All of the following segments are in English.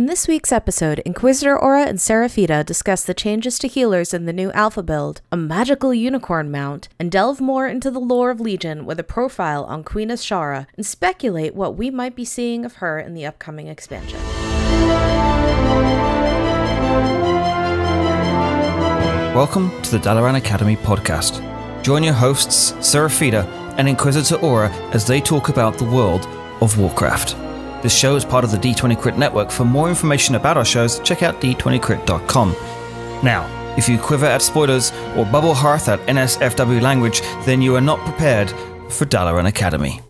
In this week's episode, Inquisitor Aura and Serephita discuss the changes to healers in the new Alpha build, a magical unicorn mount, and delve more into the lore of Legion with a profile on Queen Azshara and speculate what we might be seeing of her in the upcoming expansion. Welcome to the Dalaran Academy podcast. Join your hosts, Serephita and Inquisitor Aura, as they talk about the world of Warcraft. This show is part of the D20 Crit network. For more information about our shows, check out d20crit.com. Now, if you quiver at spoilers or bubble hearth at NSFW language, then you are not prepared for Dalaran Academy.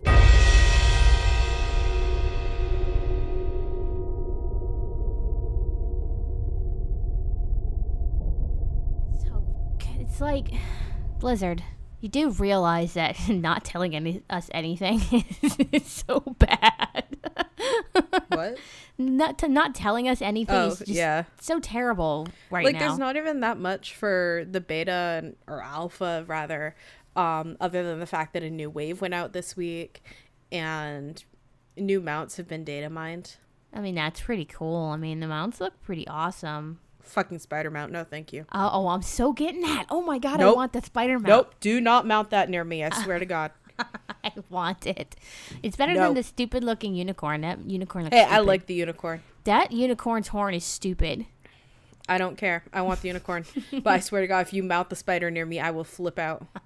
So it's like Blizzard. You do realize that not telling any, us anything is so bad. What? Not to not telling us anything Oh, is just yeah. so terrible right like now. there's not even that much for the beta or alpha rather um other than the fact that a new wave went out this week and new mounts have been data mined I mean, that's pretty cool. I mean, the mounts look pretty awesome. Fucking spider mount no thank you Oh, oh I'm so getting that. Oh my god, I want the spider mount. nope do not mount that near me i swear to god I want it. It's better No. than the stupid looking unicorn. That unicorn looks hey i like the unicorn that unicorn's horn is stupid. i don't care i want the unicorn but i swear to god if you mount the spider near me i will flip out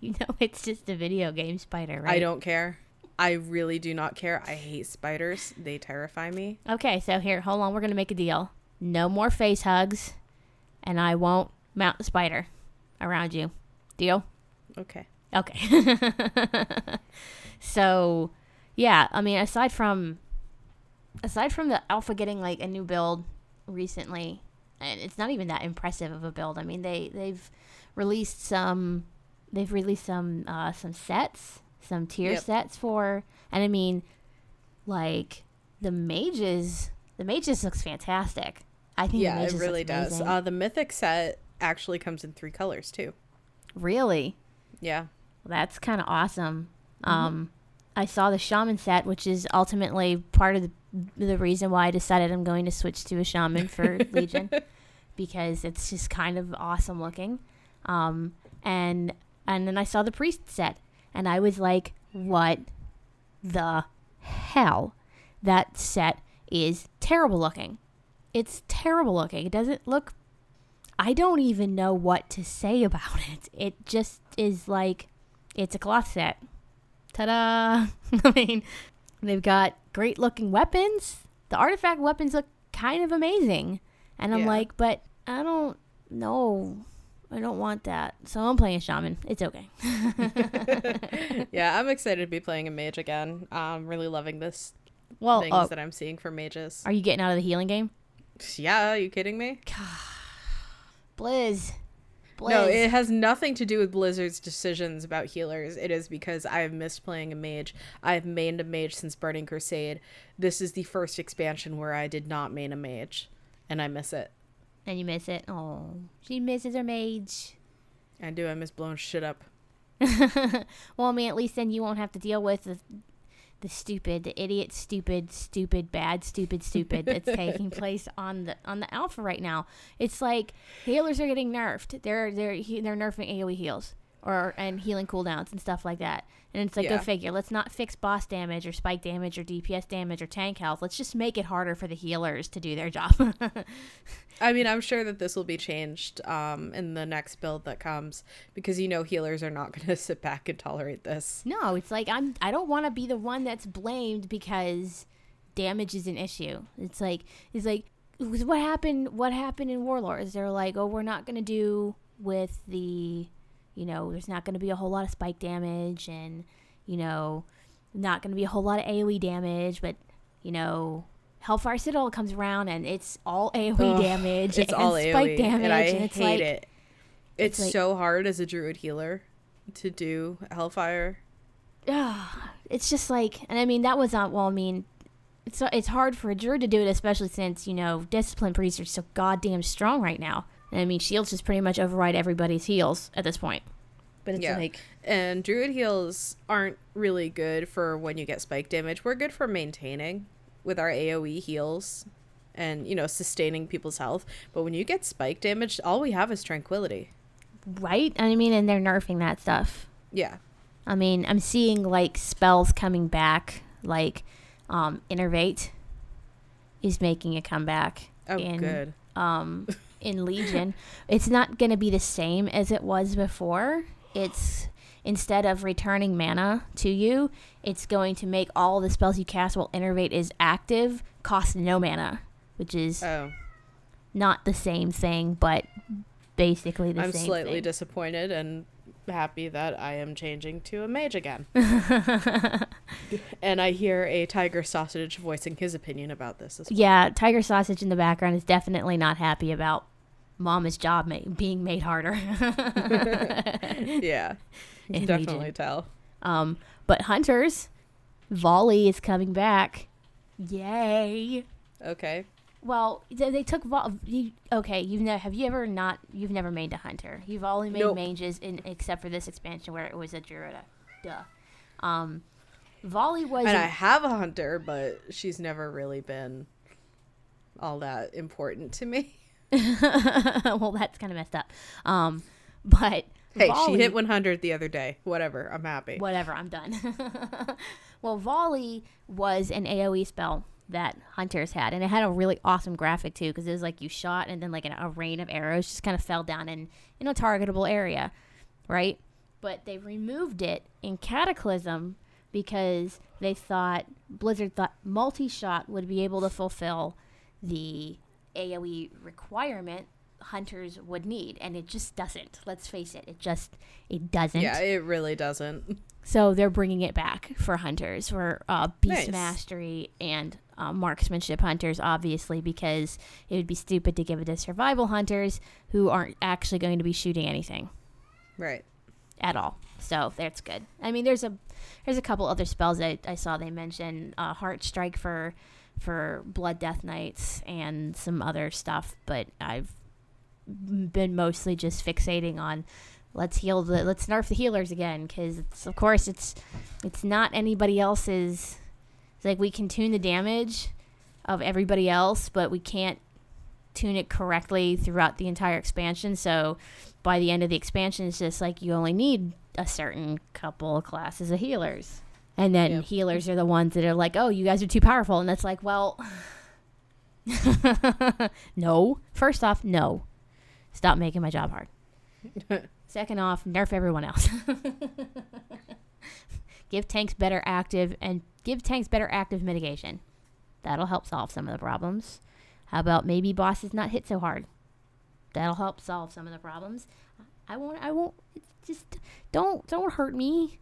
You know, it's just a video game spider, right? i don't care i really do not care i hate spiders they terrify me Okay, so here, hold on. We're gonna make a deal. No more face hugs, and I won't mount the spider around you. Deal? okay Okay. so, yeah. I mean, aside from aside from the alpha getting like a new build recently, and it's not even that impressive of a build. I mean, they they've released some they've released some uh, some sets, some tier Yep. sets for, and I mean, like the mages. The mages looks fantastic. I think yeah it really does uh the mythic set actually comes in three colors too really. yeah That's kind of awesome. Mm-hmm. Um, I saw the shaman set, which is ultimately part of the the reason why I decided I'm going to switch to a shaman for Legion because it's just kind of awesome looking. Um, and and then I saw the priest set, and I was like, "What the hell? That set is terrible looking. It's terrible looking. It doesn't look I don't even know what to say about it. It just is like it's a cloth set. Ta-da! I mean, they've got great looking weapons. The artifact weapons look kind of amazing. And I'm Yeah. like, but I don't know. I don't want that. So I'm playing a shaman. It's okay. yeah, I'm excited to be playing a mage again. I'm really loving this Well, things oh, that I'm seeing for mages. are you getting out of the healing game? Yeah, are you kidding me? Blizz. Blizz. No, it has nothing to do with Blizzard's decisions about healers. It is because I have missed playing a mage. I have mained a mage since Burning Crusade. This is the first expansion where I did not main a mage, and I miss it. and you miss it. Oh, she misses her mage. I do. I miss blowing shit up. well, I mean, at least then you won't have to deal with the, stupid, the idiot, stupid, stupid, bad, stupid, stupid that's taking place on the on the alpha right now. It's like healers are getting nerfed. They're they're they're nerfing AOE heals or and healing cooldowns and stuff like that. And it's like Yeah. go figure. Let's not fix boss damage or spike damage or DPS damage or tank health. Let's just make it harder for the healers to do their job. I mean, I'm sure that this will be changed um, in the next build that comes because you know healers are not going to sit back and tolerate this. No, it's like I'm I don't want to be the one that's blamed because damage is an issue. It's like it's like what happened what happened in Warlords. They're like, "Oh, we're not going to do with the you know, there's not going to be a whole lot of spike damage and you know, not going to be a whole lot of AoE damage, but you know, Hellfire Citadel comes around and it's all AoE Ugh, damage It's and all spike AoE, damage and I and it's hate like it. It's, it's like- so hard as a druid healer to do Hellfire. Ah, it's just like, and I mean that was not well. I mean, it's it's hard for a druid to do it, especially since you know discipline priests are so goddamn strong right now. And I mean, shields just pretty much override everybody's heals at this point. But it's Yeah. like, And druid heals aren't really good for when you get spike damage. We're good for maintaining with our AoE heals and, you know, sustaining people's health. But when you get spike damage, all we have is tranquility. Right? I mean, and they're nerfing that stuff. Yeah. I mean, I'm seeing like spells coming back, like um, Innervate is making a comeback. Oh, in, good. Um, in Legion, it's not going to be the same as it was before. It's instead of returning mana to you, it's going to make all the spells you cast while Innervate is active cost no mana, which is Oh, not the same thing, but basically the same. I'm slightly thing. disappointed and happy that I am changing to a mage again. and I hear a tiger sausage voicing his opinion about this as well. Yeah, Tiger Sausage in the background is definitely not happy about Mama's job ma- being made harder. Yeah. You can definitely Legion. tell. um, but Hunters, Volley is coming back. Yay! Okay. Well, they, they took Vol. You, okay, you've never have you ever not? You've never made a Hunter. You've only made Nope. mages in except for this expansion where it was a Druida. Duh. Um, Volley was. And an- I have a hunter, but she's never really been all that important to me. well, that's kind of messed up. Um, but Hey, Volley- she hit 100 the other day. Whatever. I'm happy. whatever, I'm done. well, volley was an AoE spell that hunters had, and it had a really awesome graphic too, because it was like you shot and then like an, a rain of arrows just kind of fell down in in a targetable area, right? But they removed it in Cataclysm because they thought Blizzard thought multi-shot would be able to fulfill the AoE requirement hunters would need and it just doesn't let's face it it just it doesn't Yeah, it really doesn't. so they're bringing it back for hunters, for uh, beast Nice. mastery and uh, marksmanship hunters, obviously, because it would be stupid to give it to survival hunters who aren't actually going to be shooting anything Right. at all. So that's good. I mean, there's a there's a couple other spells that I saw they mentioned uh, heart strike for for blood death knights and some other stuff, but I've been mostly just fixating on let's heal the let's nerf the healers again because of course it's it's not anybody else's it's like we can tune the damage of everybody else but we can't tune it correctly throughout the entire expansion so by the end of the expansion it's just like you only need a certain couple classes of healers and then Yep. healers are the ones that are like oh you guys are too powerful. And that's like well no. First off no. Stop making my job hard. Second off nerf everyone else. Give tanks better active and give tanks better active mitigation. That'll help solve some of the problems. How about maybe bosses not hit so hard? That'll help solve some of the problems. I won't i won't just don't don't hurt me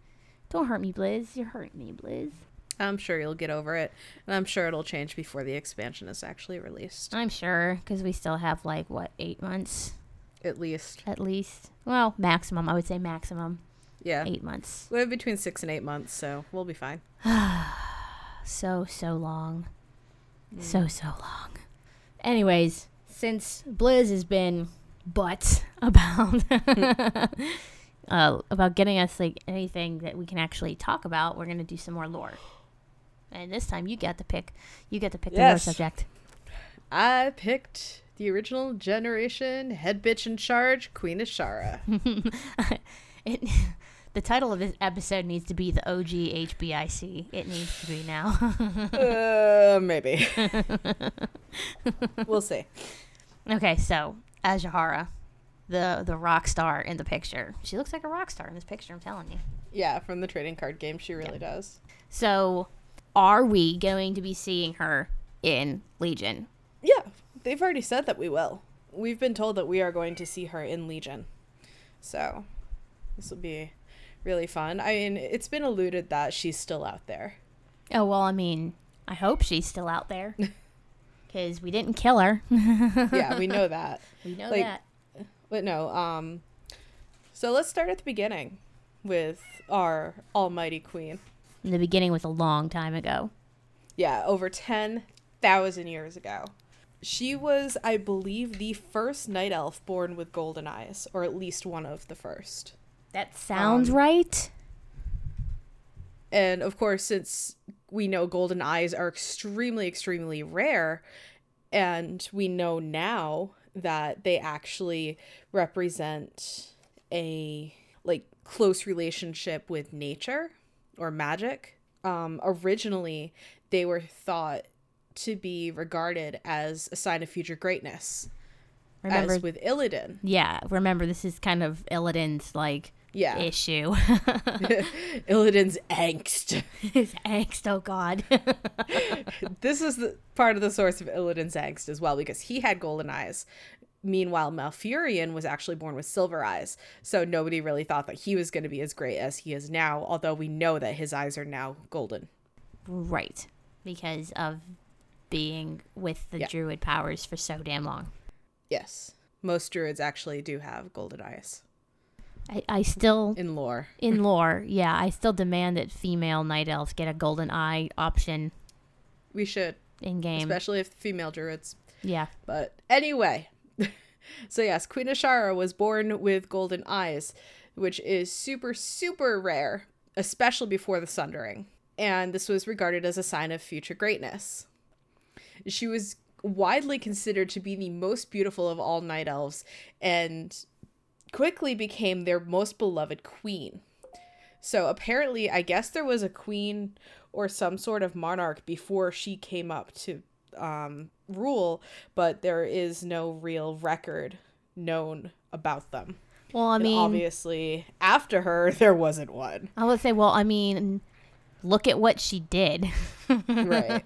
don't hurt me blizz you're hurting me blizz I'm sure you'll get over it. And I'm sure it'll change before the expansion is actually released. i'm sure because we still have like what eight months At least. at least well maximum i would say maximum Yeah. eight months We have between six and eight months, so we'll be fine. so so long mm. so so long anyways since blizz has been butt about uh, about getting us like anything that we can actually talk about we're gonna do some more lore and this time you get to pick you get to pick the lore subject I picked the original generation head bitch in charge, Queen Azshara. it, the title of this episode needs to be the OG HBIC. It needs to be now. uh, maybe. we'll see. okay, so Azshara, the the rock star in the picture. She looks like a rock star in this picture. I'm telling you. Yeah, from the trading card game, she really does. So, are we going to be seeing her in Legion? Yeah, they've already said that we will. We've been told that we are going to see her in Legion. So, this will be really fun. I mean, it's been alluded that she's still out there. Oh well, I mean, I hope she's still out there because we didn't kill her. Yeah, we know that. we know Like- that. But no, um so let's start at the beginning with our almighty queen. In the beginning was a long time ago. Yeah, over 10,000 years ago. She was, I believe, the first night elf born with golden eyes, or at least one of the first. That sounds Um, right. And of course, since we know golden eyes are extremely, extremely rare. And we know now that they actually represent a like close relationship with nature or magic. Um, originally, they were thought to be regarded as a sign of future greatness, Remember, as with Illidan. yeah, remember this is kind of Illidan's like Yeah, issue. Illidan's angst. His angst, oh god. this is the part of the source of Illidan's angst as well because he had golden eyes. Meanwhile, Malfurion was actually born with silver eyes, so nobody really thought that he was going to be as great as he is now. Although we know that his eyes are now golden. right. Because of being with the Yeah. druid powers for so damn long. Yes, most druids actually do have golden eyes I, I still in lore. in lore, yeah, I still demand that female night elves get a golden eye option We should, in game. especially if female druids. yeah. But anyway, so yes, Queen Azshara was born with golden eyes, which is super, super rare, especially before the Sundering. And this was regarded as a sign of future greatness. She was widely considered to be the most beautiful of all night elves and quickly became their most beloved queen. So apparently, I guess there was a queen or some sort of monarch before she came up to um, rule, but there is no real record known about them. Well, I And mean, obviously, after her, there wasn't one. I would say, well, I mean, look at what she did. Right.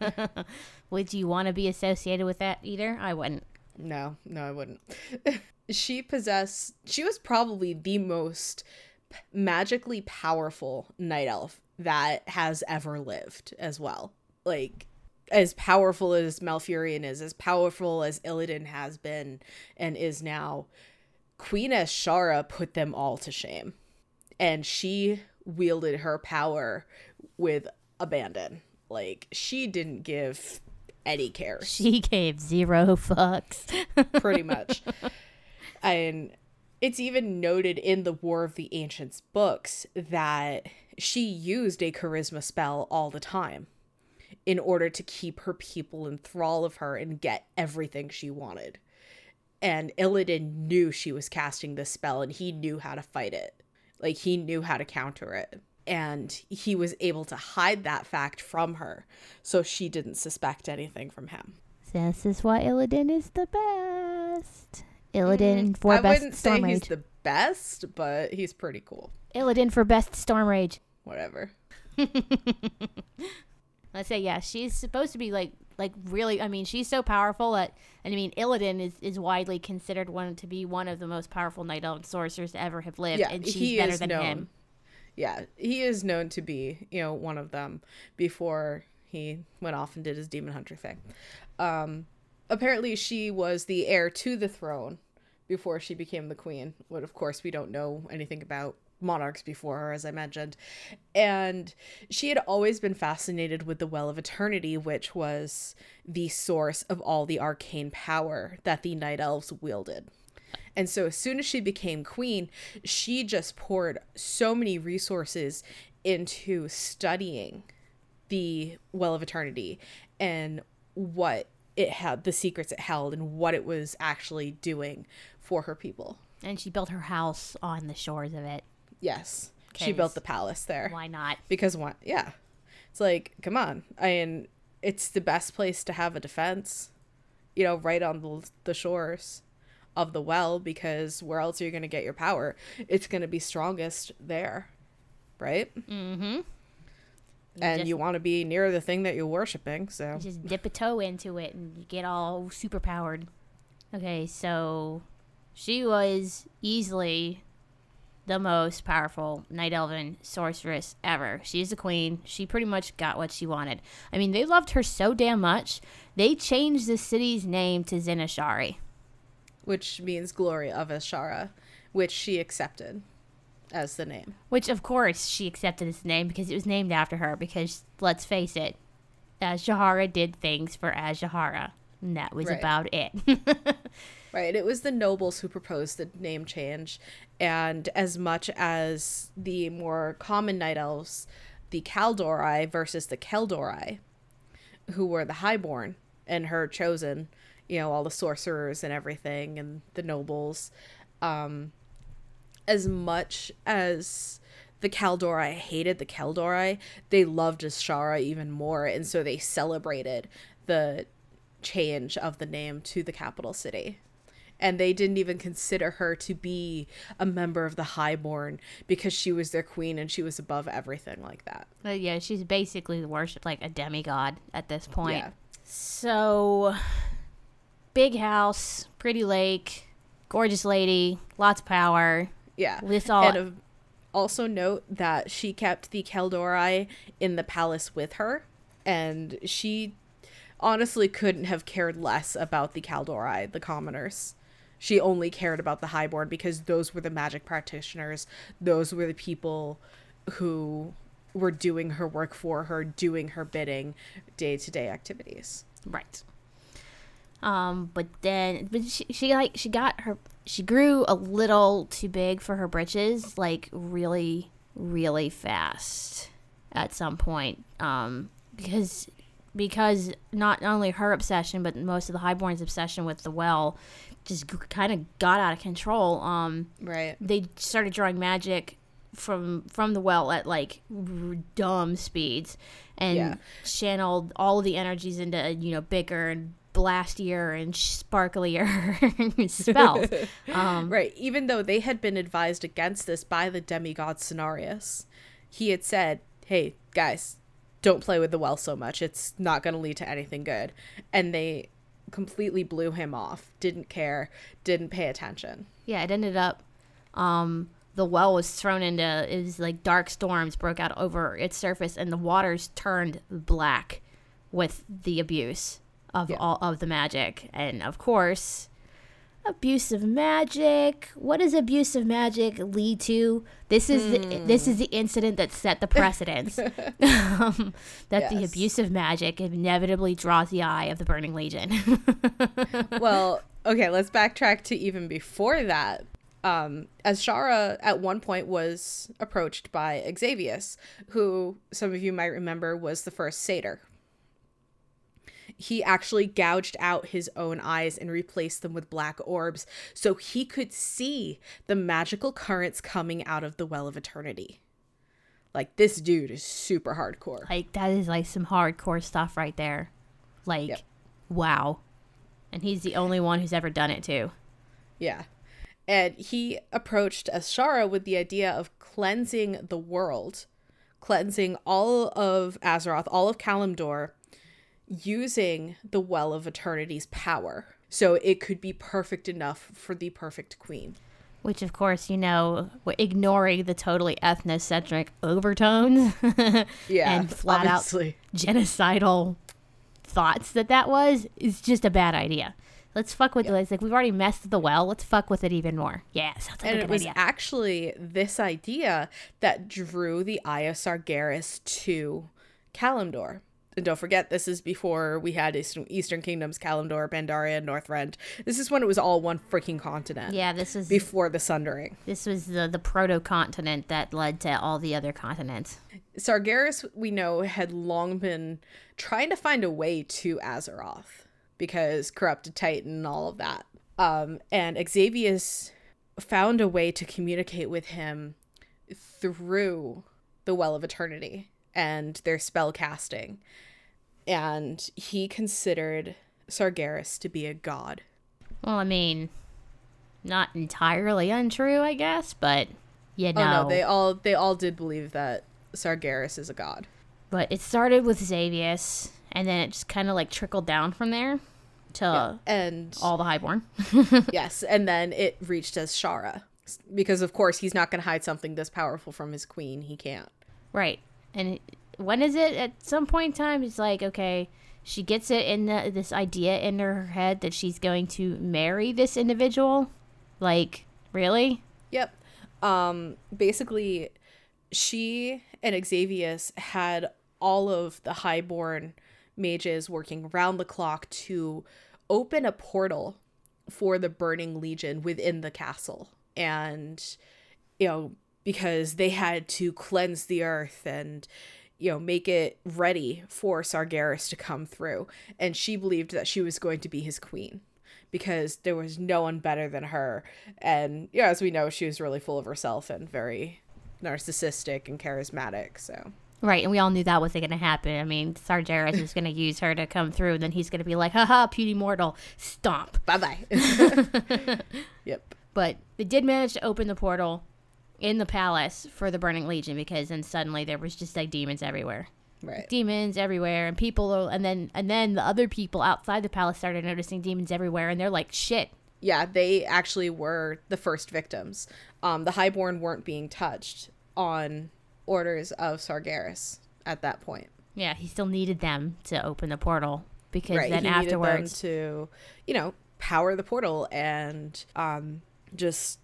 Would you want to be associated with that either? I wouldn't. No, no, I wouldn't. she possessed, she was probably the most p- magically powerful night elf that has ever lived as well. Like, as powerful as Malfurion is, as powerful as Illidan has been and is now, Queen Azshara put them all to shame. And she wielded her power with abandon. Like, she didn't give any cares She gave zero fucks. pretty much. and it's even noted in the War of the Ancients books that she used a charisma spell all the time in order to keep her people in thrall of her and get everything she wanted. And Illidan knew she was casting this spell and he knew how to fight it. Like he knew how to counter it. And he was able to hide that fact from her so she didn't suspect anything from him. this is why Illidan is the best. Illidan for Mm, I best wouldn't storm say he's the best, but he's pretty cool. Illidan for best storm rage. Whatever. Let's say yeah, she's supposed to be like like really. I mean, she's so powerful that and I mean, Illidan is, is widely considered one to be one of the most powerful night elf sorcerers to ever have lived, Yeah, and she's he better than known. him. Yeah, he is known to be, you know, one of them before he went off and did his demon hunter thing. Um, apparently, she was the heir to the throne before she became the queen. But of course, we don't know anything about monarchs before her, as I mentioned. And she had always been fascinated with the Well of Eternity, which was the source of all the arcane power that the Night Elves wielded. And so as soon as she became queen, she just poured so many resources into studying the Well of Eternity and what it had, the secrets it held, and what it was actually doing for her people. And she built her house on the shores of it. Yes. She built the palace there. Why not? Because why? Yeah. It's like, come on. I mean, it's the best place to have a defense, you know, right on the, the shores of the well, because where else are you going to get your power? It's going to be strongest there, right? Mm-hmm. And just- you want to be near the thing that you're worshiping, so. just dip a toe into it and you get all super powered. Okay, so she was easily the most powerful night elven sorceress ever. She's the queen. She pretty much got what she wanted. I mean, they loved her so damn much, they changed the city's name to Zin-Azshari. Which means glory of Azshara, which she accepted as the name. Which, of course, she accepted this name because it was named after her. Because, let's face it, Azshara did things for Azshara. And that was Right. about it. Right. It was the nobles who proposed the name change. And as much as the more common night elves, the Kaldorei versus the Quel'dorei, who were the highborn and her chosen, you know, all the sorcerers and everything and the nobles. Um, as much as the Kaldorei hated the Quel'dorei, they loved Azshara even more, and so they celebrated the change of the name to the capital city. And they didn't even consider her to be a member of the Highborn because she was their queen and she was above everything like that. But yeah, she's basically worshipped like a demigod at this point. Yeah. So, big house, pretty lake, gorgeous lady, lots of power. Yeah. This all And uh, also note that she kept the Quel'dorei in the palace with her, and she honestly couldn't have cared less about the Kaldorei, the commoners. She only cared about the Highborn because those were the magic practitioners. Those were the people who were doing her work for her, doing her bidding, day to day activities. Right. Um, but then, but she, she like she got her she grew a little too big for her britches, like really, really fast at some point. Um, because because not only her obsession, but most of the highborn's obsession with the well, just g- kind of got out of control. Um, Right. they started drawing magic from from the well at like r- dumb speeds and Yeah. channeled all of the energies into you know bigger and blastier and sparklier spells um Right. Even though they had been advised against this by the demigod Cenarius, he had said, hey, guys, don't play with the well so much. It's not going to lead to anything good. And they completely blew him off, didn't care, didn't pay attention. yeah it ended up um the well was thrown into it was like dark storms broke out over its surface and the waters turned black with the abuse of Yeah. all of the magic and of course abuse of magic what does abuse of magic lead to this is the, this is the incident that set the precedence um, that the Yes. abuse of magic inevitably draws the eye of the burning legion well, okay, let's backtrack to even before that. Um, Azshara at one point was approached by Xavius, who some of you might remember was the first satyr. He actually gouged out his own eyes and replaced them with black orbs so he could see the magical currents coming out of the Well of Eternity. Like, this dude is super hardcore. Like that is like some hardcore stuff right there. Like Yep. wow. And he's the only one who's ever done it too. Yeah. And he approached Azshara with the idea of cleansing the world, cleansing all of Azeroth, all of Kalimdor, using the Well of Eternity's power. So it could be perfect enough for the perfect queen. Which of course, you know, ignoring the totally ethnocentric overtones Yeah. and flat obviously. out genocidal thoughts that that was is just a bad idea. Let's fuck with it. Like we've already messed with the well. Let's fuck with it even more. Yeah, sounds like And it was idea. actually this idea that drew the Eye of Sargeras to Kalimdor. And don't forget, this is before we had Eastern, Eastern Kingdoms, Kalimdor, Pandaria, Northrend. This is when it was all one freaking continent. yeah, this is Before the Sundering. this was the the proto continent that led to all the other continents. Sargeras, we know, had long been trying to find a way to Azeroth because corrupted Titan and all of that. Um, and Xavius found a way to communicate with him through the Well of Eternity and their spell casting. And he considered Sargeras to be a god. Well, I mean, not entirely untrue, I guess, but you know. Oh no, they all they all did believe that Sargeras is a god. but it started with Xavius, and then it just kind of like trickled down from there to And all the highborn. Yes, and then it reached Azshara. Because of course he's not going to hide something this powerful from his queen. He can't. right. And when is it? At some point in time, it's like, okay, she gets it in the, this idea in her head that she's going to marry this individual. Like, really? Yep. Um basically she and Xavius had all of the highborn mages working round the clock to open a portal for the burning legion within the castle. And you know, because they had to cleanse the earth and you know, make it ready for Sargeras to come through. And she believed that she was going to be his queen because there was no one better than her. And yeah, as we know, she was really full of herself and very narcissistic and charismatic. So Right, and we all knew that wasn't going to happen. I mean, Sargeras is going to use her to come through, and then he's going to be like, haha, puny mortal, stomp. bye bye. yep. But they did manage to open the portal in the palace for the Burning Legion because then suddenly there was just like demons everywhere. Right. Demons everywhere, and people, and then and then the other people outside the palace started noticing demons everywhere, and they're like, shit. Yeah, they actually were the first victims. Um, the Highborn weren't being touched on orders of Sargeras at that point. Yeah, he still needed them to open the portal because right. then he afterwards, to you know power the portal and um, just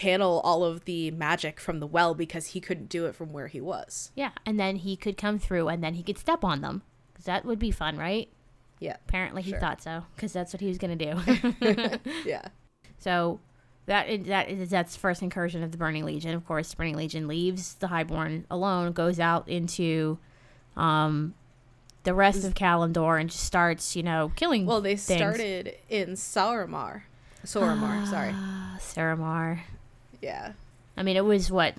channel all of the magic from the well because he couldn't do it from where he was. yeah, and then he could come through, and then he could step on them because that would be fun, right? Yeah. Apparently, he Sure. thought so because that's what he was gonna do. Yeah. So that is, that is that's the first incursion of the Burning Legion. Of course, Burning Legion leaves the Highborn alone, goes out into um, the rest of Kalimdor, and just starts, you know, killing. Well, they things. started in Sauramar. Sauramar, sorry. Ah, Saramar. Yeah. I mean, it was what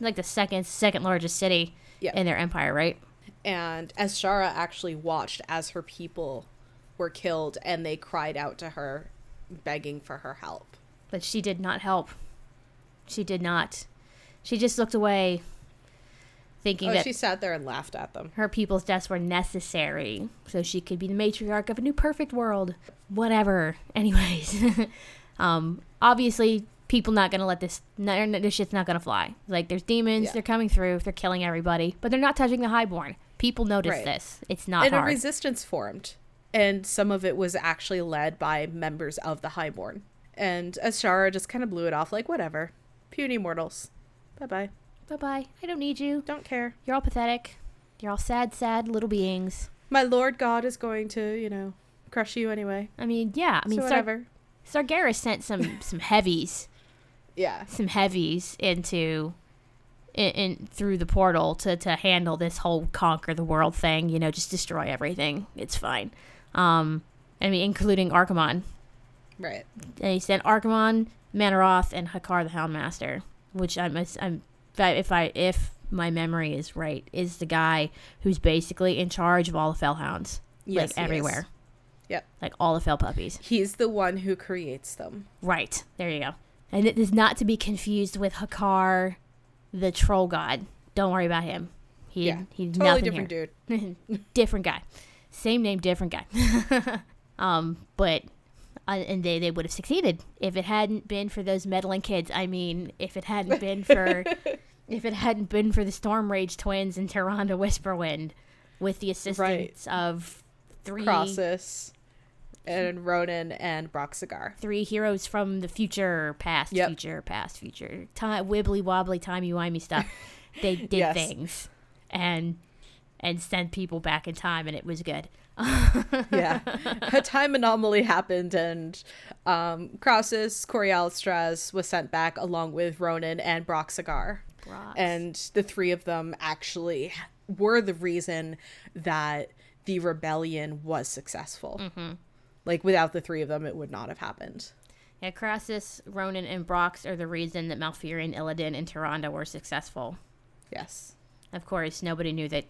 like the second second largest city Yeah. in their empire, right? And Azshara actually watched as her people were killed and they cried out to her begging for her help. But she did not help. She did not. She just looked away, thinking Oh, that she sat there and laughed at them. her people's deaths were necessary so she could be the matriarch of a new perfect world. Whatever. Anyways, um, obviously, people not gonna let this. No, this shit's not gonna fly. Like, there's demons. Yeah. They're coming through. They're killing everybody, but they're not touching the highborn. People notice Right. this. It's not and a resistance formed. And some of it was actually led by members of the Highborn. And Azshara just kind of blew it off like, whatever. Puny mortals. Bye bye. bye bye. I don't need you. Don't care. You're all pathetic. You're all sad, sad little beings. My Lord God is going to, you know, crush you anyway. I mean, yeah. I mean, so Sar- whatever. Sargeras sent some some heavies Yeah. some heavies into in, in through the portal to to handle this whole conquer the world thing. You know, just destroy everything. It's fine. Um, I mean, including Archimonde. Right. And he sent Archimonde, Mannoroth, and Hakkar the Houndmaster, which I'm I'm if I- if I if my memory is right, is the guy who's basically in charge of all the Felhounds, Yes, like he is. everywhere. Yep. Like all the Fel puppies. He's the one who creates them. Right. There you go. And it is not to be confused with Hakkar, the troll god. Don't worry about him. He Yeah. he's Totally different here. dude. different guy. Same name, different guy. um, but uh, and they they would have succeeded if it hadn't been for those meddling kids. I mean, if it hadn't been for if it hadn't been for the Stormrage twins and Tyrande Whisperwind, with the assistance of three Krasus and Rhonin and Broxigar. three heroes from the future, past, Yep. future, past, future, time, wibbly wobbly, timey wimey stuff. They did Yes. things and and sent people back in time, and it was good. yeah. A time anomaly happened and um Krasus, Korialstrasz was sent back along with Rhonin and Broxigar. Brox. And the three of them actually were the reason that the rebellion was successful. Like without the three of them, it would not have happened. Yeah, Krasus, Rhonin, and Brox are the reason that Malfurion, Illidan, and Tyrande were successful. Yes. Of course, nobody knew that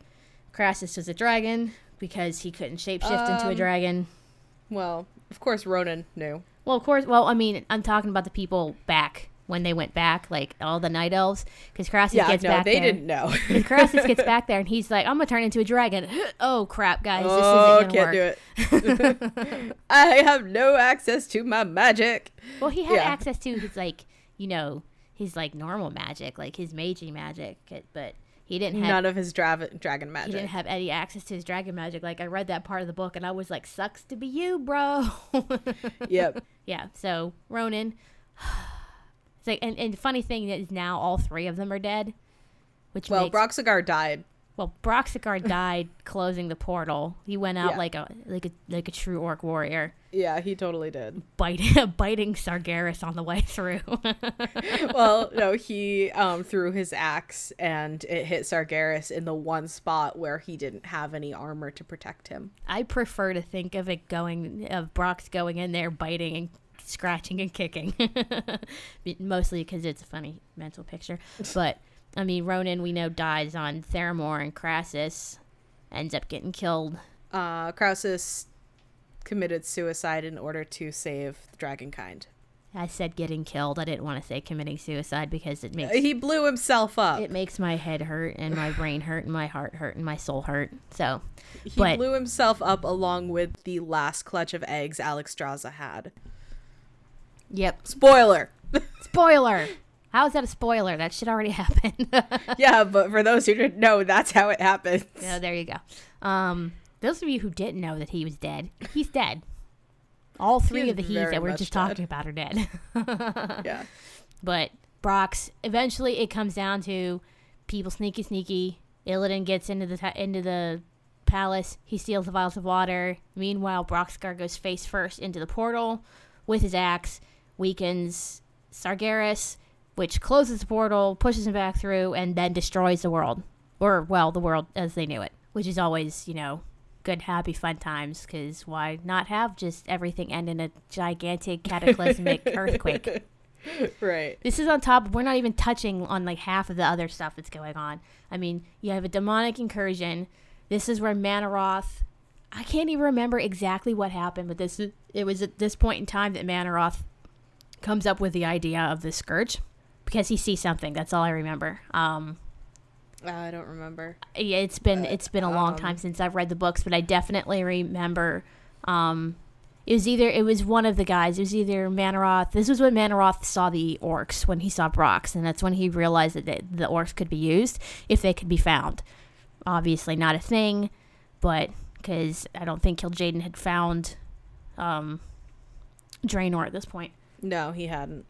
Krasus was a dragon because he couldn't shapeshift into a Um, dragon. Well, of course, Rhonin knew. Well, of course. Well, I mean, I'm talking about the people back when they went back, like all the night elves, because Krasus Yeah, gets no, back they there. didn't know. And Krasus gets back there and he's like, I'm gonna turn into a dragon. oh crap, guys, this oh, isn't gonna can't work. do it. I have no access to my magic. Well, he had Yeah. access to his like, you know, his like normal magic, like his magey magic, but he didn't have None of his dra- dragon magic. he didn't have any access to his dragon magic. Like I read that part of the book and I was like, sucks to be you, bro. yep. yeah. So Rhonin, it's like, and, and the funny thing is now all three of them are dead, which Well, makes Broxigar died. well, Broxigar died closing the portal. He went out Yeah. like a like a like a true orc warrior, Yeah, he totally did. biting biting Sargeras on the way through. well, no, he um, threw his axe and it hit Sargeras in the one spot where he didn't have any armor to protect him. I prefer to think of it going of Brox going in there biting and scratching and kicking, mostly because it's a funny mental picture. But I mean, Rhonin we know dies on Theramore and Krasus, ends up getting killed. Uh, Krasus committed suicide in order to save the dragonkind. I said getting killed. I didn't want to say committing suicide because it makes He blew himself up. it makes my head hurt and my brain hurt and my heart hurt and my soul hurt. So, he but- blew himself up along with the last clutch of eggs Alexstrasza had. Yep. Spoiler. Spoiler. How is that a spoiler? That should already happen. yeah, but for those who didn't know, that's how it happens. Yeah, there you go. Um, those of you who didn't know that he was dead, he's dead. All three is of the he's that we're just dead. talking about are dead. Yeah. but Brox, eventually, it comes down to people sneaky, sneaky. Illidan gets into the ta- into the palace. He steals the vials of water. Meanwhile, Broxigar goes face first into the portal with his axe, weakens Sargeras, which closes the portal, pushes him back through, and then destroys the world. Or, well, the world as they knew it, which is always, you know, good, happy, fun times, because why not have just everything end in a gigantic cataclysmic earthquake? Right. This is on top. We're not even touching on like half of the other stuff that's going on. I mean, you have a demonic incursion. This is where Mannoroth. I can't even remember exactly what happened, but this is, it was at this point in time that Mannoroth comes up with the idea of the scourge because he sees something. That's all I remember. Um, I don't remember. yeah, it's been it's been a long um, time since I've read the books, but I definitely remember. Um, it was either it was one of the guys. It was either Mannoroth. This was when Mannoroth saw the orcs when he saw Brox, and that's when he realized that the, the orcs could be used if they could be found. Obviously, not a thing, but because I don't think Kil'jaeden had found um, Draenor at this point. No, he hadn't.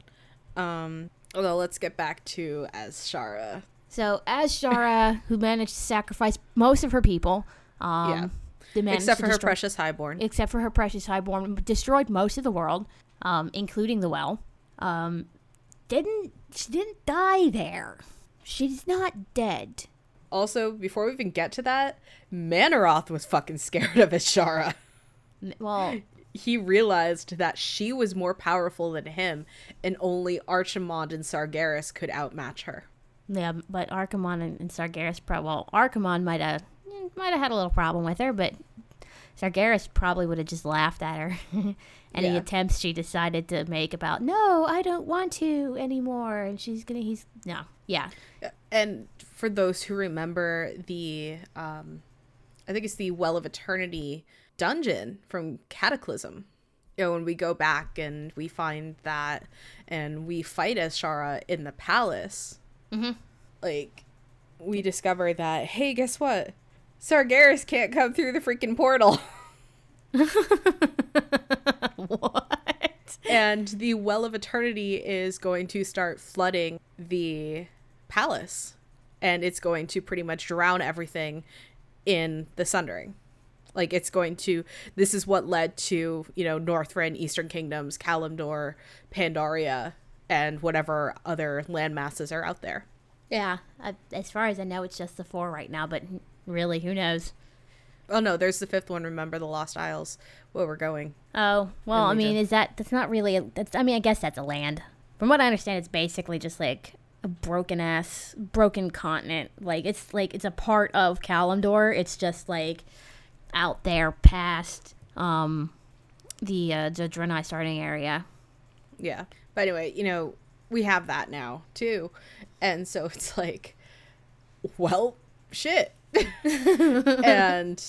Um, although let's get back to Azshara. So Azshara, who managed to sacrifice most of her people, um, Yeah. Except for her precious highborn. except for her precious highborn, destroyed most of the world, um, including the well. Um, didn't she didn't die there? She's not dead. Also, before we even get to that, Mannoroth was fucking scared of Azshara. M- Well, He realized that she was more powerful than him, and only Archimonde and Sargeras could outmatch her. yeah, but Archimonde and, and Sargeras, pro- well, Archimonde might have might have had a little problem with her, but Sargeras probably would have just laughed at her. Any Yeah. attempts she decided to make about no, I don't want to anymore, and she's gonna he's no, yeah, And for those who remember the, um, I think it's the Well of Eternity dungeon from Cataclysm. You know, when we go back and we find that, and we fight Azshara in the palace, mm-hmm. like we discover that hey, guess what? Sargeras can't come through the freaking portal. what? and the well of eternity is going to start flooding the palace and it's going to pretty much drown everything in the sundering like it's going to this is what led to you know northrend eastern kingdoms kalimdor pandaria and whatever other land masses are out there Yeah, I, as far as I know, it's just the four right now, but really, who knows? oh no there's the fifth one remember the lost isles where we're going Oh, well, I mean, is that that's not really? A, that's I mean, I guess that's a land. From what I understand, it's basically just like a broken ass, broken continent. Like it's like it's a part of Kalimdor. It's just like out there past um the uh, the Draenei starting area. Yeah. But anyway, you know, we have that now too. And so it's like, well, shit. and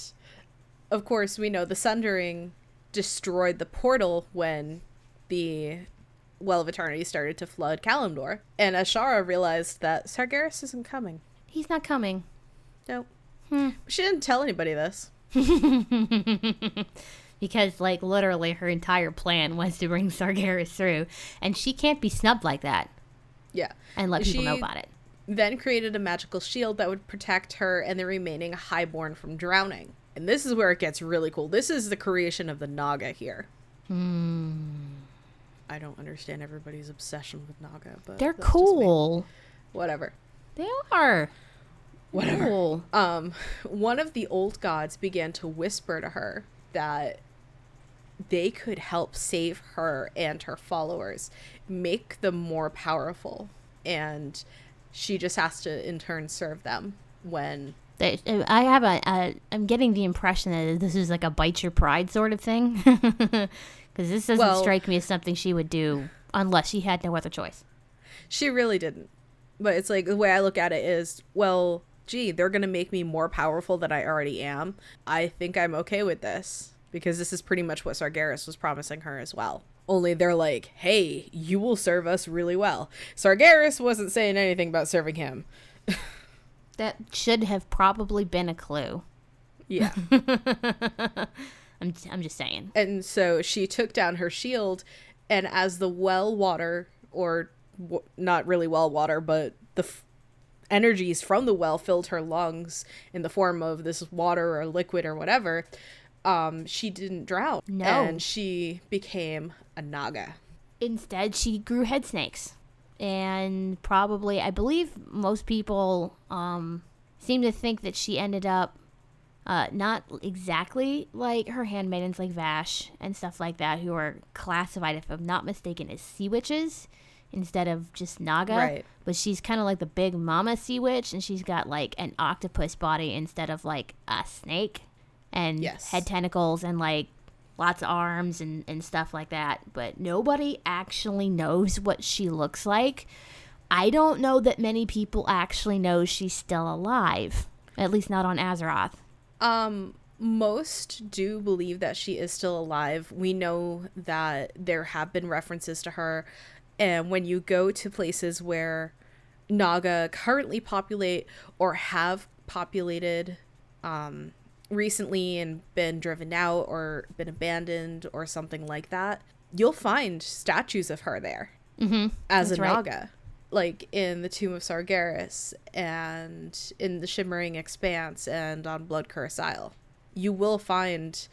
of course, we know the Sundering destroyed the portal when the Well of Eternity started to flood Kalimdor. And Azshara realized that Sargeras isn't coming. He's not coming. Nope. She didn't tell anybody this. because like literally her entire plan was to bring Sargeras through, and she can't be snubbed like that Yeah. and let people know about it. then created a magical shield that would protect her and the remaining highborn from drowning. And this is where it gets really cool. This is the creation of the Naga here. Hmm. I don't understand everybody's obsession with Naga, but They're that's just me. cool. Whatever. They are. Whatever. Cool. Um, one of the old gods began to whisper to her that they could help save her and her followers, make them more powerful, and she just has to in turn serve them when They, I have a, a. I'm getting the impression that this is like a bite your pride sort of thing, because this doesn't Well- strike me as something she would do unless she had no other choice. she really didn't. But it's like the way I look at it is, well, gee, they're gonna make me more powerful than I already am. I think I'm okay with this because this is pretty much what Sargeras was promising her as well. Only they're like, hey, you will serve us really well. Sargeras wasn't saying anything about serving him. That should have probably been a clue. Yeah. I'm, I'm just saying. and so she took down her shield, and as the well water, or w- not really well water, but the f- energies from the well filled her lungs in the form of this water or liquid or whatever, um, she didn't drown. No. And she became a Naga. Instead, she grew head snakes. And probably, I believe most people um, seem to think that she ended up uh, not exactly like her handmaidens, like Vashj and stuff like that, who are classified, if I'm not mistaken, as sea witches instead of just Naga. Right. But she's kind of like the big mama sea witch, and she's got like an octopus body instead of like a snake, and Yes. head tentacles and like lots of arms and, and stuff like that. But nobody actually knows what she looks like. I don't know that many people actually know she's still alive, at least not on Azeroth. Um, most do believe that she is still alive. We know that there have been references to her, and when you go to places where Naga currently populate or have populated um, recently and been driven out or been abandoned or something like that, you'll find statues of her there Mm-hmm. as That's a right. Naga. Like in the Tomb of Sargeras and in the Shimmering Expanse and on Blood Curse Isle. You will find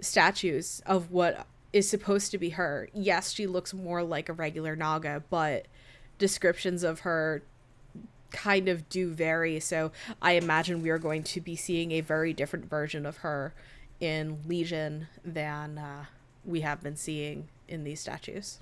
statues of what is supposed to be her. Yes, she looks more like a regular Naga, but descriptions of her kind of do vary. So I imagine we are going to be seeing a very different version of her in Legion than uh, we have been seeing in these statues.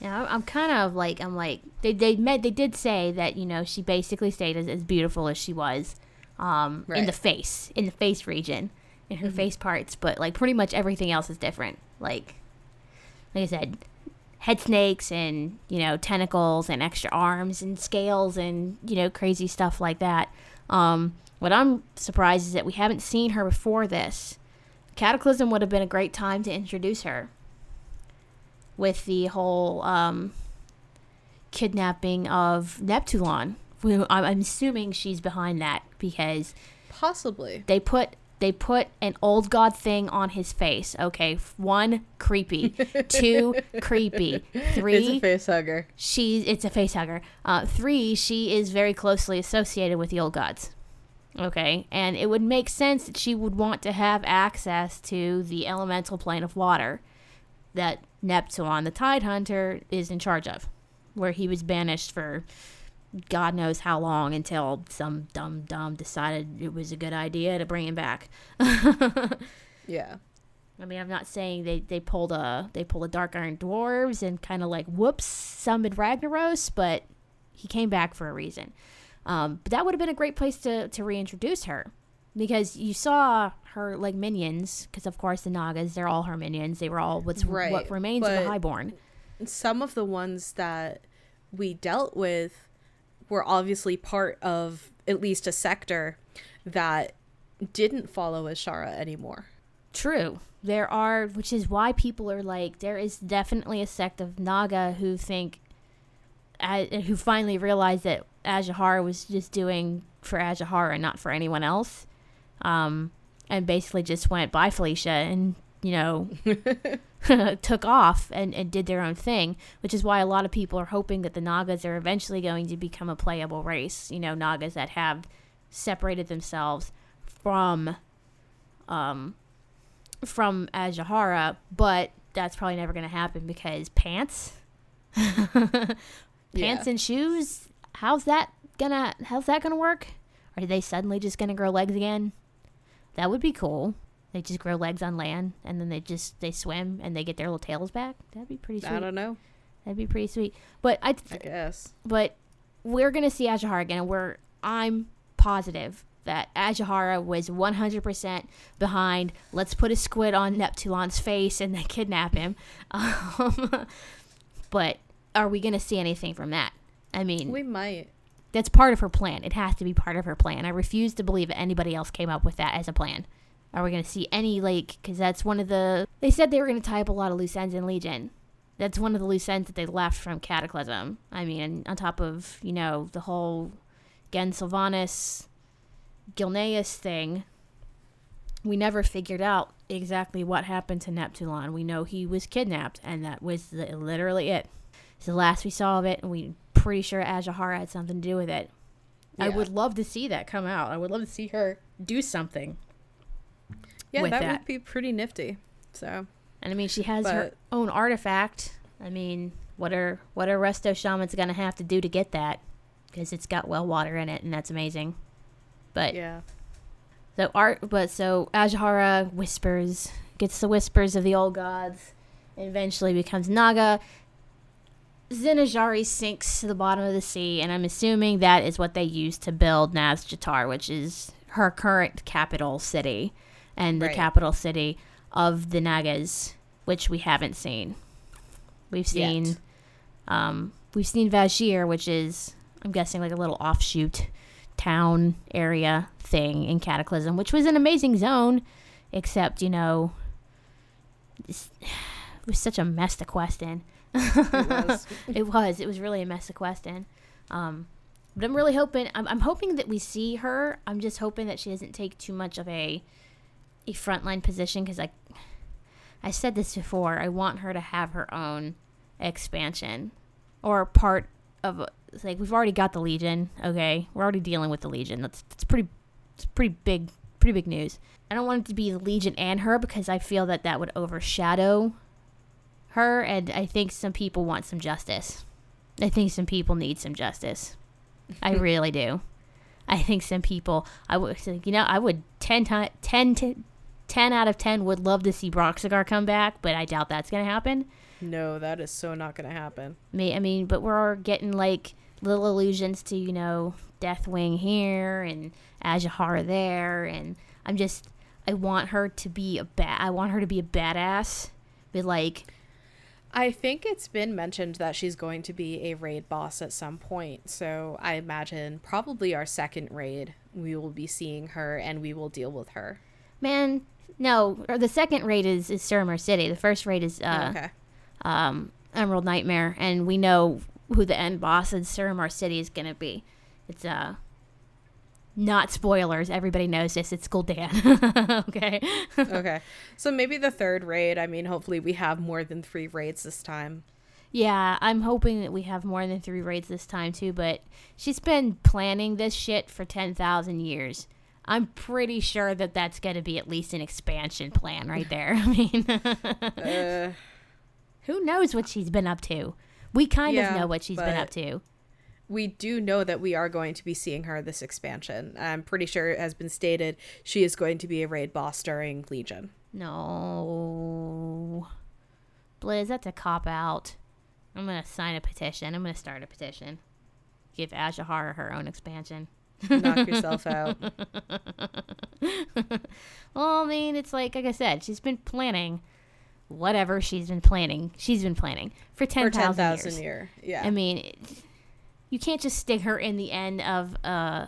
Yeah, I'm- kind of like I'm like they they met they did say that you know she basically stayed as, as beautiful as she was, um, in the Mm-hmm. face in the face region, in her face parts, but like pretty much everything else is different. Like, like I said, head snakes and you know tentacles and extra arms and scales and you know crazy stuff like that. Um, what I'm surprised is that we haven't seen her before this. Cataclysm would have been a great time to introduce her with the whole um, kidnapping of Neptulon. I'm I'm assuming she's behind that because Possibly. they put they put an old god thing on his face. Okay, one creepy, two creepy, It's three a face hugger. she it's a face hugger. Uh, three, she is very closely associated with the old gods. Okay, and it would make sense that she would want to have access to the elemental plane of water that Neptune, the Tide Hunter, is in charge of, where he was banished for God knows how long until some dumb dumb decided it was a good idea to bring him back. Yeah. I mean, I'm not saying they, they pulled a they pulled a dark iron dwarves and kind of like whoops summoned Ragnaros, but he came back for a reason. Um, but that would have been a great place to to reintroduce her because you saw her like minions because of course the Nagas they're all her minions they were all what's Right, what remains of the Highborn. Some of the ones that we dealt with were obviously part of at least a sector that didn't follow Azshara anymore. True. There are, which is why people are like, there is definitely a sect of Naga who think, uh, who finally realized that Azshara was just doing for Azshara not for anyone else. Um, and basically just went, by Felicia, and, you know, took off and, and did their own thing, which is why a lot of people are hoping that the Nagas are eventually going to become a playable race. You know, Nagas that have separated themselves from um from Azshara, but that's probably never going to happen because pants pants Yeah. and shoes, how's that gonna how's that gonna work? Are they suddenly just gonna grow legs again? That would be cool. They just grow legs on land and then they just they swim and they get their little tails back. That'd be pretty sweet. I don't know. That'd be pretty sweet. But I, I guess. but we're gonna see Azshara again, and we're I'm positive that Azshara was 100% behind. Let's put a squid on Neptulon's face and then kidnap him. Um, but are we gonna see anything from that? I mean, We might. that's part of her plan. It has to be part of her plan. I refuse to believe that anybody else came up with that as a plan. Are we going to see any, like, because that's one of the. They said they were going to tie up a lot of loose ends in Legion. That's one of the loose ends that they left from Cataclysm. I mean, on top of, you know, the whole Genn Sylvanas, Gilneas thing, we never figured out exactly what happened to Neptulon. We know he was kidnapped, and that was the, literally it. It's the last we saw of it, and we pretty sure Azshara had something to do with it. I would love to see that come out. I would love to see her do something. Yeah, that, that. would be pretty nifty. So And I mean, she has her own artifact. I mean, what are what are Resto Shaman's gonna have to do to get that? Because it's got well water in it, and that's amazing. But yeah. So art, but so Azshara whispers, gets the whispers of the old gods, and eventually becomes Naga. Zin-Azshari sinks to the bottom of the sea, and I'm assuming that is what they used to build Nazjatar, which is her current capital city, and the Right. capital city of the Nagas, which we haven't seen. We've seen, um, we've seen Vashj'ir, which is I'm guessing like a little offshoot town area thing in Cataclysm, which was an amazing zone, except you know, it was such a mess to quest in. It was. it was. It was really a mess to quest in. Um, but I'm really hoping. I'm, I'm hoping that we see her. I'm just hoping that she doesn't take too much of a a frontline position because I I said this before. I want her to have her own expansion or part of like we've already got the Legion. Okay, we're already dealing with the Legion. That's that's pretty. It's pretty big. Pretty big news. I don't want it to be the Legion and her because I feel that that would overshadow her, and I think some people want some justice. I think some people need some justice. I really do. I think some people, I would, you know, I would 10, ti 10, to 10 out of 10 would love to see Broxigar come back, but I doubt that's going to happen. no, that is so not going to happen. I mean, but we're getting like little allusions to, you know, Deathwing here and Azshara there, and I'm just, I want her to be a bad, I want her to be a badass, but like, I think it's been mentioned that she's going to be a raid boss at some point. So I imagine probably our second raid, we will be seeing her and we will deal with her. Man, no. Or the second raid is is Suramar City. The first raid is uh, okay. um, Emerald Nightmare, and we know who the end boss in Suramar City is gonna be. It's uh, not spoilers. Everybody knows this. It's Gul'dan. okay. okay. So maybe the third raid, I mean, hopefully we have more than three raids this time. yeah, I'm hoping that we have more than three raids this time too. But she's been planning this shit for ten thousand years. I'm pretty sure that that's gonna be at least an expansion plan right there. I mean. Uh, Who knows what she's been up to? We kind Yeah, of know what she's been up to. we do know that we are going to be seeing her this expansion. I'm pretty sure it has been stated she is going to be a raid boss during Legion. No. Blizz, that's a cop out. I'm going to sign a petition. I'm going to start a petition. Give Azshara her own expansion. Knock yourself out. Well, I mean, it's like, like I said, she's been planning whatever she's been planning. She's been planning for 10,000 10,000 years. year. Yeah. I mean, it- you can't just stick her in the end of. uh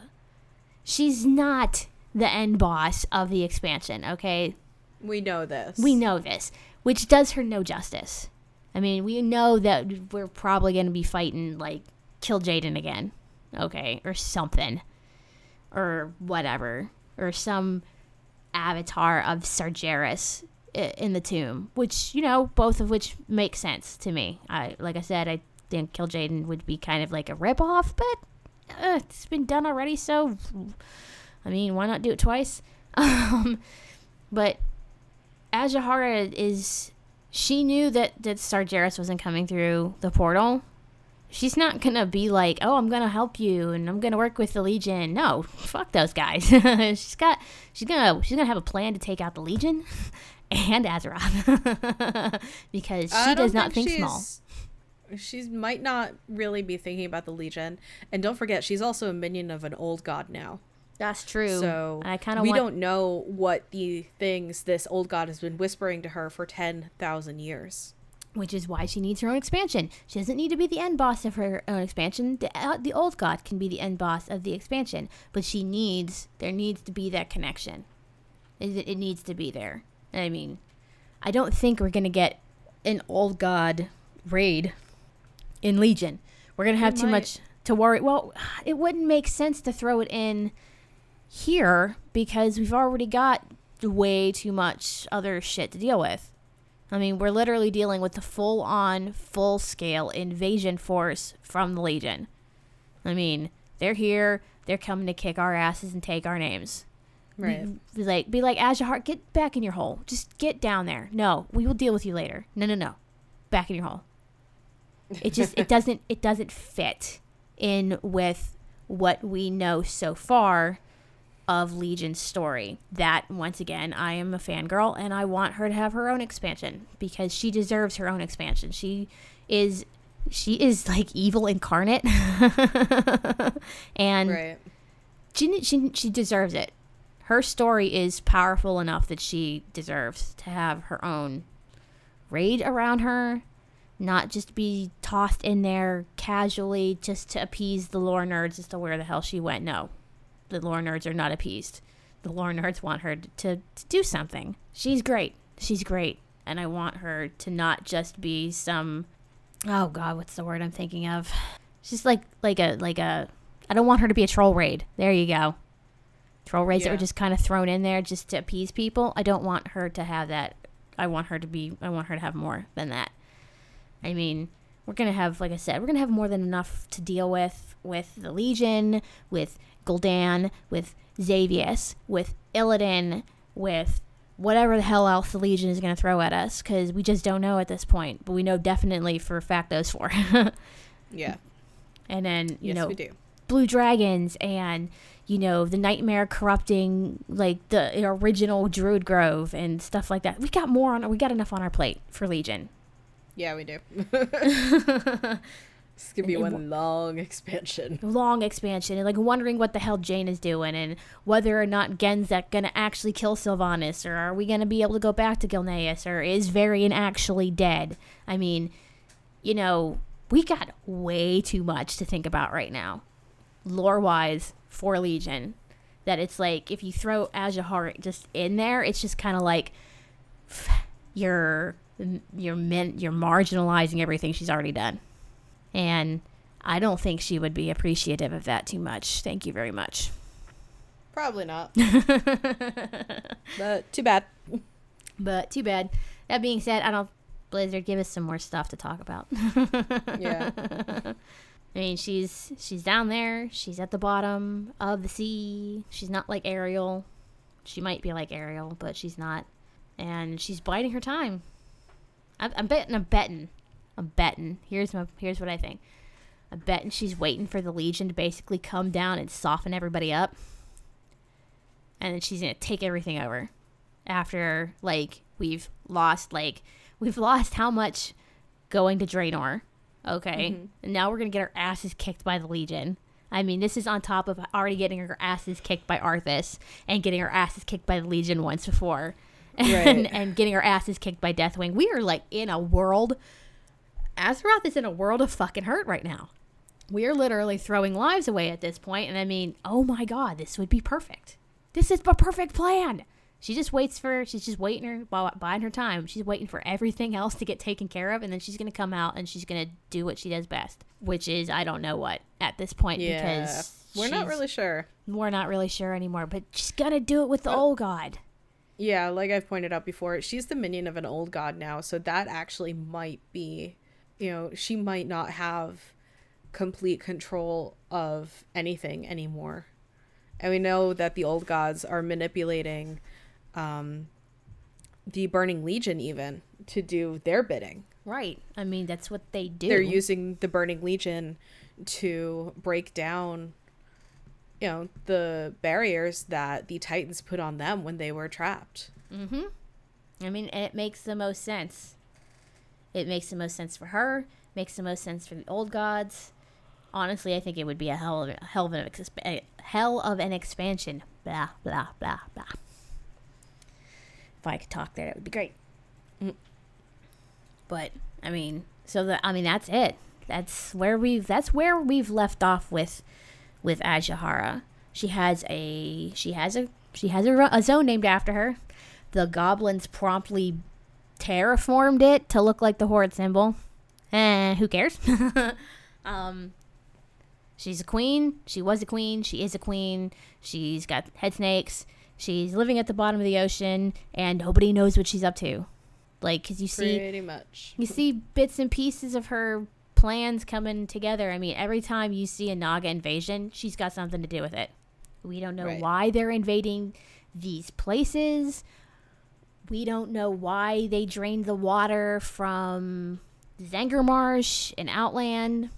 She's not the end boss of the expansion. Okay, we know this. we know this, which does her no justice. I mean, we know that we're probably going to be fighting like Kil'jaeden again, okay, or something, or whatever, or some avatar of Sargeras in the tomb, which you know, both of which make sense to me. I like I said, I think Kil'jaeden would be kind of like a ripoff, but uh, it's been done already, so I mean, why not do it twice? Um, but Azshara is she knew that that Sargeras wasn't coming through the portal. She's not gonna be like, "Oh, I'm gonna help you and I'm gonna work with the Legion." No, fuck those guys. she's got, she's gonna, she's gonna have a plan to take out the Legion and Azeroth because she does not think, small. She might not really be thinking about the Legion, and don't forget, she's also a minion of an old god now. That's true. So I kind of we want, don't know what the things this old god has been whispering to her for ten thousand years. Which is why she needs her own expansion. She doesn't need to be the end boss of her own expansion. The, uh, the old god can be the end boss of the expansion, but she needs there needs to be that connection. It, it needs to be there. I mean, I don't think we're gonna get an old god raid in Legion. We're gonna have We too might. much to worry. Well, it wouldn't make sense to throw it in here because we've already got way too much other shit to deal with. I mean, we're literally dealing with the full on, full scale invasion force from the Legion. I mean, they're here, they're coming to kick our asses and take our names. Right. Be, be like, be like, Azshara, get back in your hole. Just get down there. No, we will deal with you later. No, no, no. Back in your hole. It just, it doesn't, it doesn't fit in with what we know so far of Legion's story. That once again, I am a fangirl and I want her to have her own expansion because she deserves her own expansion. She is she is like evil incarnate. and Right. she, she she deserves it. Her story is powerful enough that she deserves to have her own raid around her, not just be tossed in there casually just to appease the lore nerds as to where the hell she went. No, the lore nerds are not appeased. The lore nerds want her to, to, to do something. She's great. She's great. And I want her to not just be some oh god, what's the word I'm thinking of? She's like like a like a I don't want her to be a troll raid. There you go. Troll raids that were just kind of thrown in there just to appease people. I don't want her to have that. I want her to be I want her to have more than that. I mean, we're gonna have, like I said, we're gonna have more than enough to deal with with the Legion, with Gul'dan, with Xavius, with Illidan, with whatever the hell else the Legion is gonna throw at us, because we just don't know at this point. But we know definitely for a fact those four. Yeah. and then you yes, know we do. blue dragons and you know the nightmare corrupting like the original druid grove and stuff like that we got more on we got enough on our plate for legion Yeah, we do. This could be And- one long expansion. long expansion and like wondering what the hell Jaina is doing and whether or not genzek gonna actually kill sylvanas or are we gonna be able to go back to gilneas or is varian actually dead? I mean you know we got way too much to think about right now lore wise for legion. That it's like if you throw Azshara just in there it's just kind of like you're you're men, you're marginalizing everything she's already done and I don't think she would be appreciative of that too much. Thank you very much. Probably not. but too bad. But too bad. That being said, I don't Blizzard give us some more stuff to talk about. Yeah. I mean, she's she's down there. She's at the bottom of the sea. She's not like Ariel. She might be like Ariel, but she's not. And she's biding her time. I'm, I'm betting. I'm betting. I'm betting. Here's my. Here's what I think. I'm betting she's waiting for the Legion to basically come down and soften everybody up, and then she's gonna take everything over. After like we've lost like we've lost how much going to Draenor. Okay. Mm-hmm. And now we're going to get our asses kicked by the Legion. I mean, this is on top of already getting our asses kicked by Arthas and getting our asses kicked by the Legion once before. And, Right. and getting our asses kicked by Deathwing. We are like in a world. Azeroth is in a world of fucking hurt right now. We are literally throwing lives away at this point, and I mean, oh my god, this would be perfect. This is a perfect plan. She just waits for. She's just waiting her biding her time. She's waiting for everything else to get taken care of, and then she's gonna come out and she's gonna do what she does best, which is I don't know what at this point Yeah. because We're not really sure. we're not really sure anymore. But she's gonna do it with the Well- old god. Yeah, like I've pointed out before, she's the minion of an old god now, so that actually might be, you know, she might not have complete control of anything anymore. And we know that the old gods are manipulating um, the Burning Legion even to do their bidding. Right. I mean, that's what they do. They're using the Burning Legion to break down you know the barriers that the titans put on them when they were trapped mm-hmm i mean it makes the most sense it makes the most sense for her makes the most sense for the old gods honestly i think it would be a hell of, a hell of an hell of an expansion blah blah blah blah if i could talk there that would be great mm. but i mean so that i mean that's it that's where we've that's where we've left off with with Azshara. She has a she has a she has a, a zone named after her. The goblins promptly terraformed it to look like the horde symbol. Eh, who cares? um, she's a queen. She was a queen. She is a queen. She's got head snakes. She's living at the bottom of the ocean, and nobody knows what she's up to. Like, cause you see, pretty much, you see bits and pieces of her plans coming together. I mean, every time you see a Naga invasion, she's got something to do with it. We don't know right. why they're invading these places. We don't know why they drained the water from Zangarmarsh and Outland.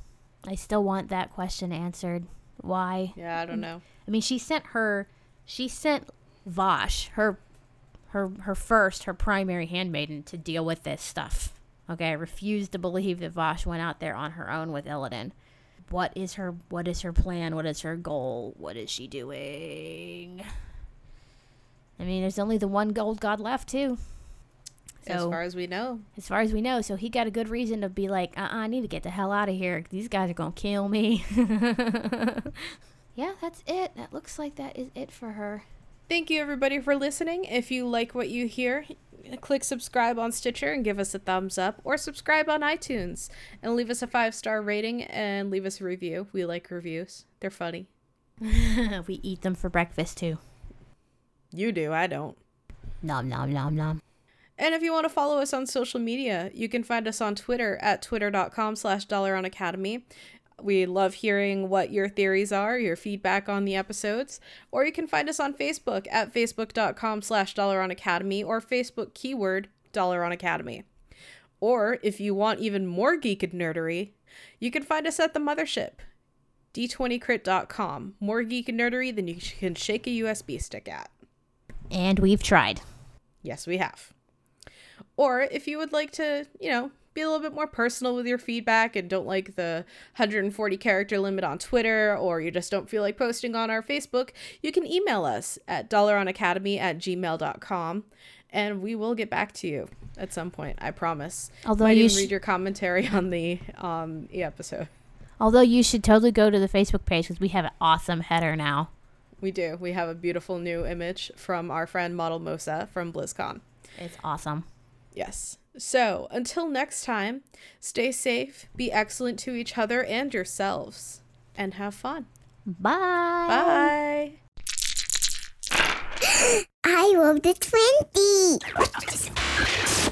I still want that question answered. Why? Yeah, I don't know. I mean, she sent her, she sent Vashj, her, her, her first, her primary handmaiden, to deal with this stuff. Okay, I refuse to believe that Vashj went out there on her own with Illidan. What is her what is her plan? What is her goal? What is she doing? I mean, there's only the one gold god left too. So, as far as we know. As far as we know, so he got a good reason to be like, uh, uh I need to get the hell out of here. These guys are gonna kill me. yeah, that's it. That looks like that is it for her. Thank you everybody for listening. If you like what you hear, click subscribe on Stitcher and give us a thumbs up, or subscribe on iTunes and leave us a five star rating and leave us a review. We like reviews, they're funny. we eat them for breakfast too. You do, I don't. Nom nom nom nom. And if you want to follow us on social media, you can find us on Twitter at twitter.com slash Academy. We love hearing what your theories are, your feedback on the episodes. Or you can find us on Facebook at facebook.com slash Academy or Facebook keyword Academy. Or if you want even more geek and nerdery, you can find us at the mothership, d20crit.com. More geek and nerdery than you can shake a USB stick at. And we've tried. Yes, we have. Or if you would like to, you know, be a little bit more personal with your feedback and don't like the 140 character limit on Twitter or you just don't feel like posting on our Facebook, you can email us at dollaronacademy at gmail.com and we will get back to you at some point, I promise. Although Might you sh- read your commentary on the um the episode. Although you should totally go to the Facebook page because we have an awesome header now. We do. We have a beautiful new image from our friend Model Mosa from BlizzCon. It's awesome. Yes. So, until next time, stay safe, be excellent to each other and yourselves, and have fun. Bye. Bye. I love the 20.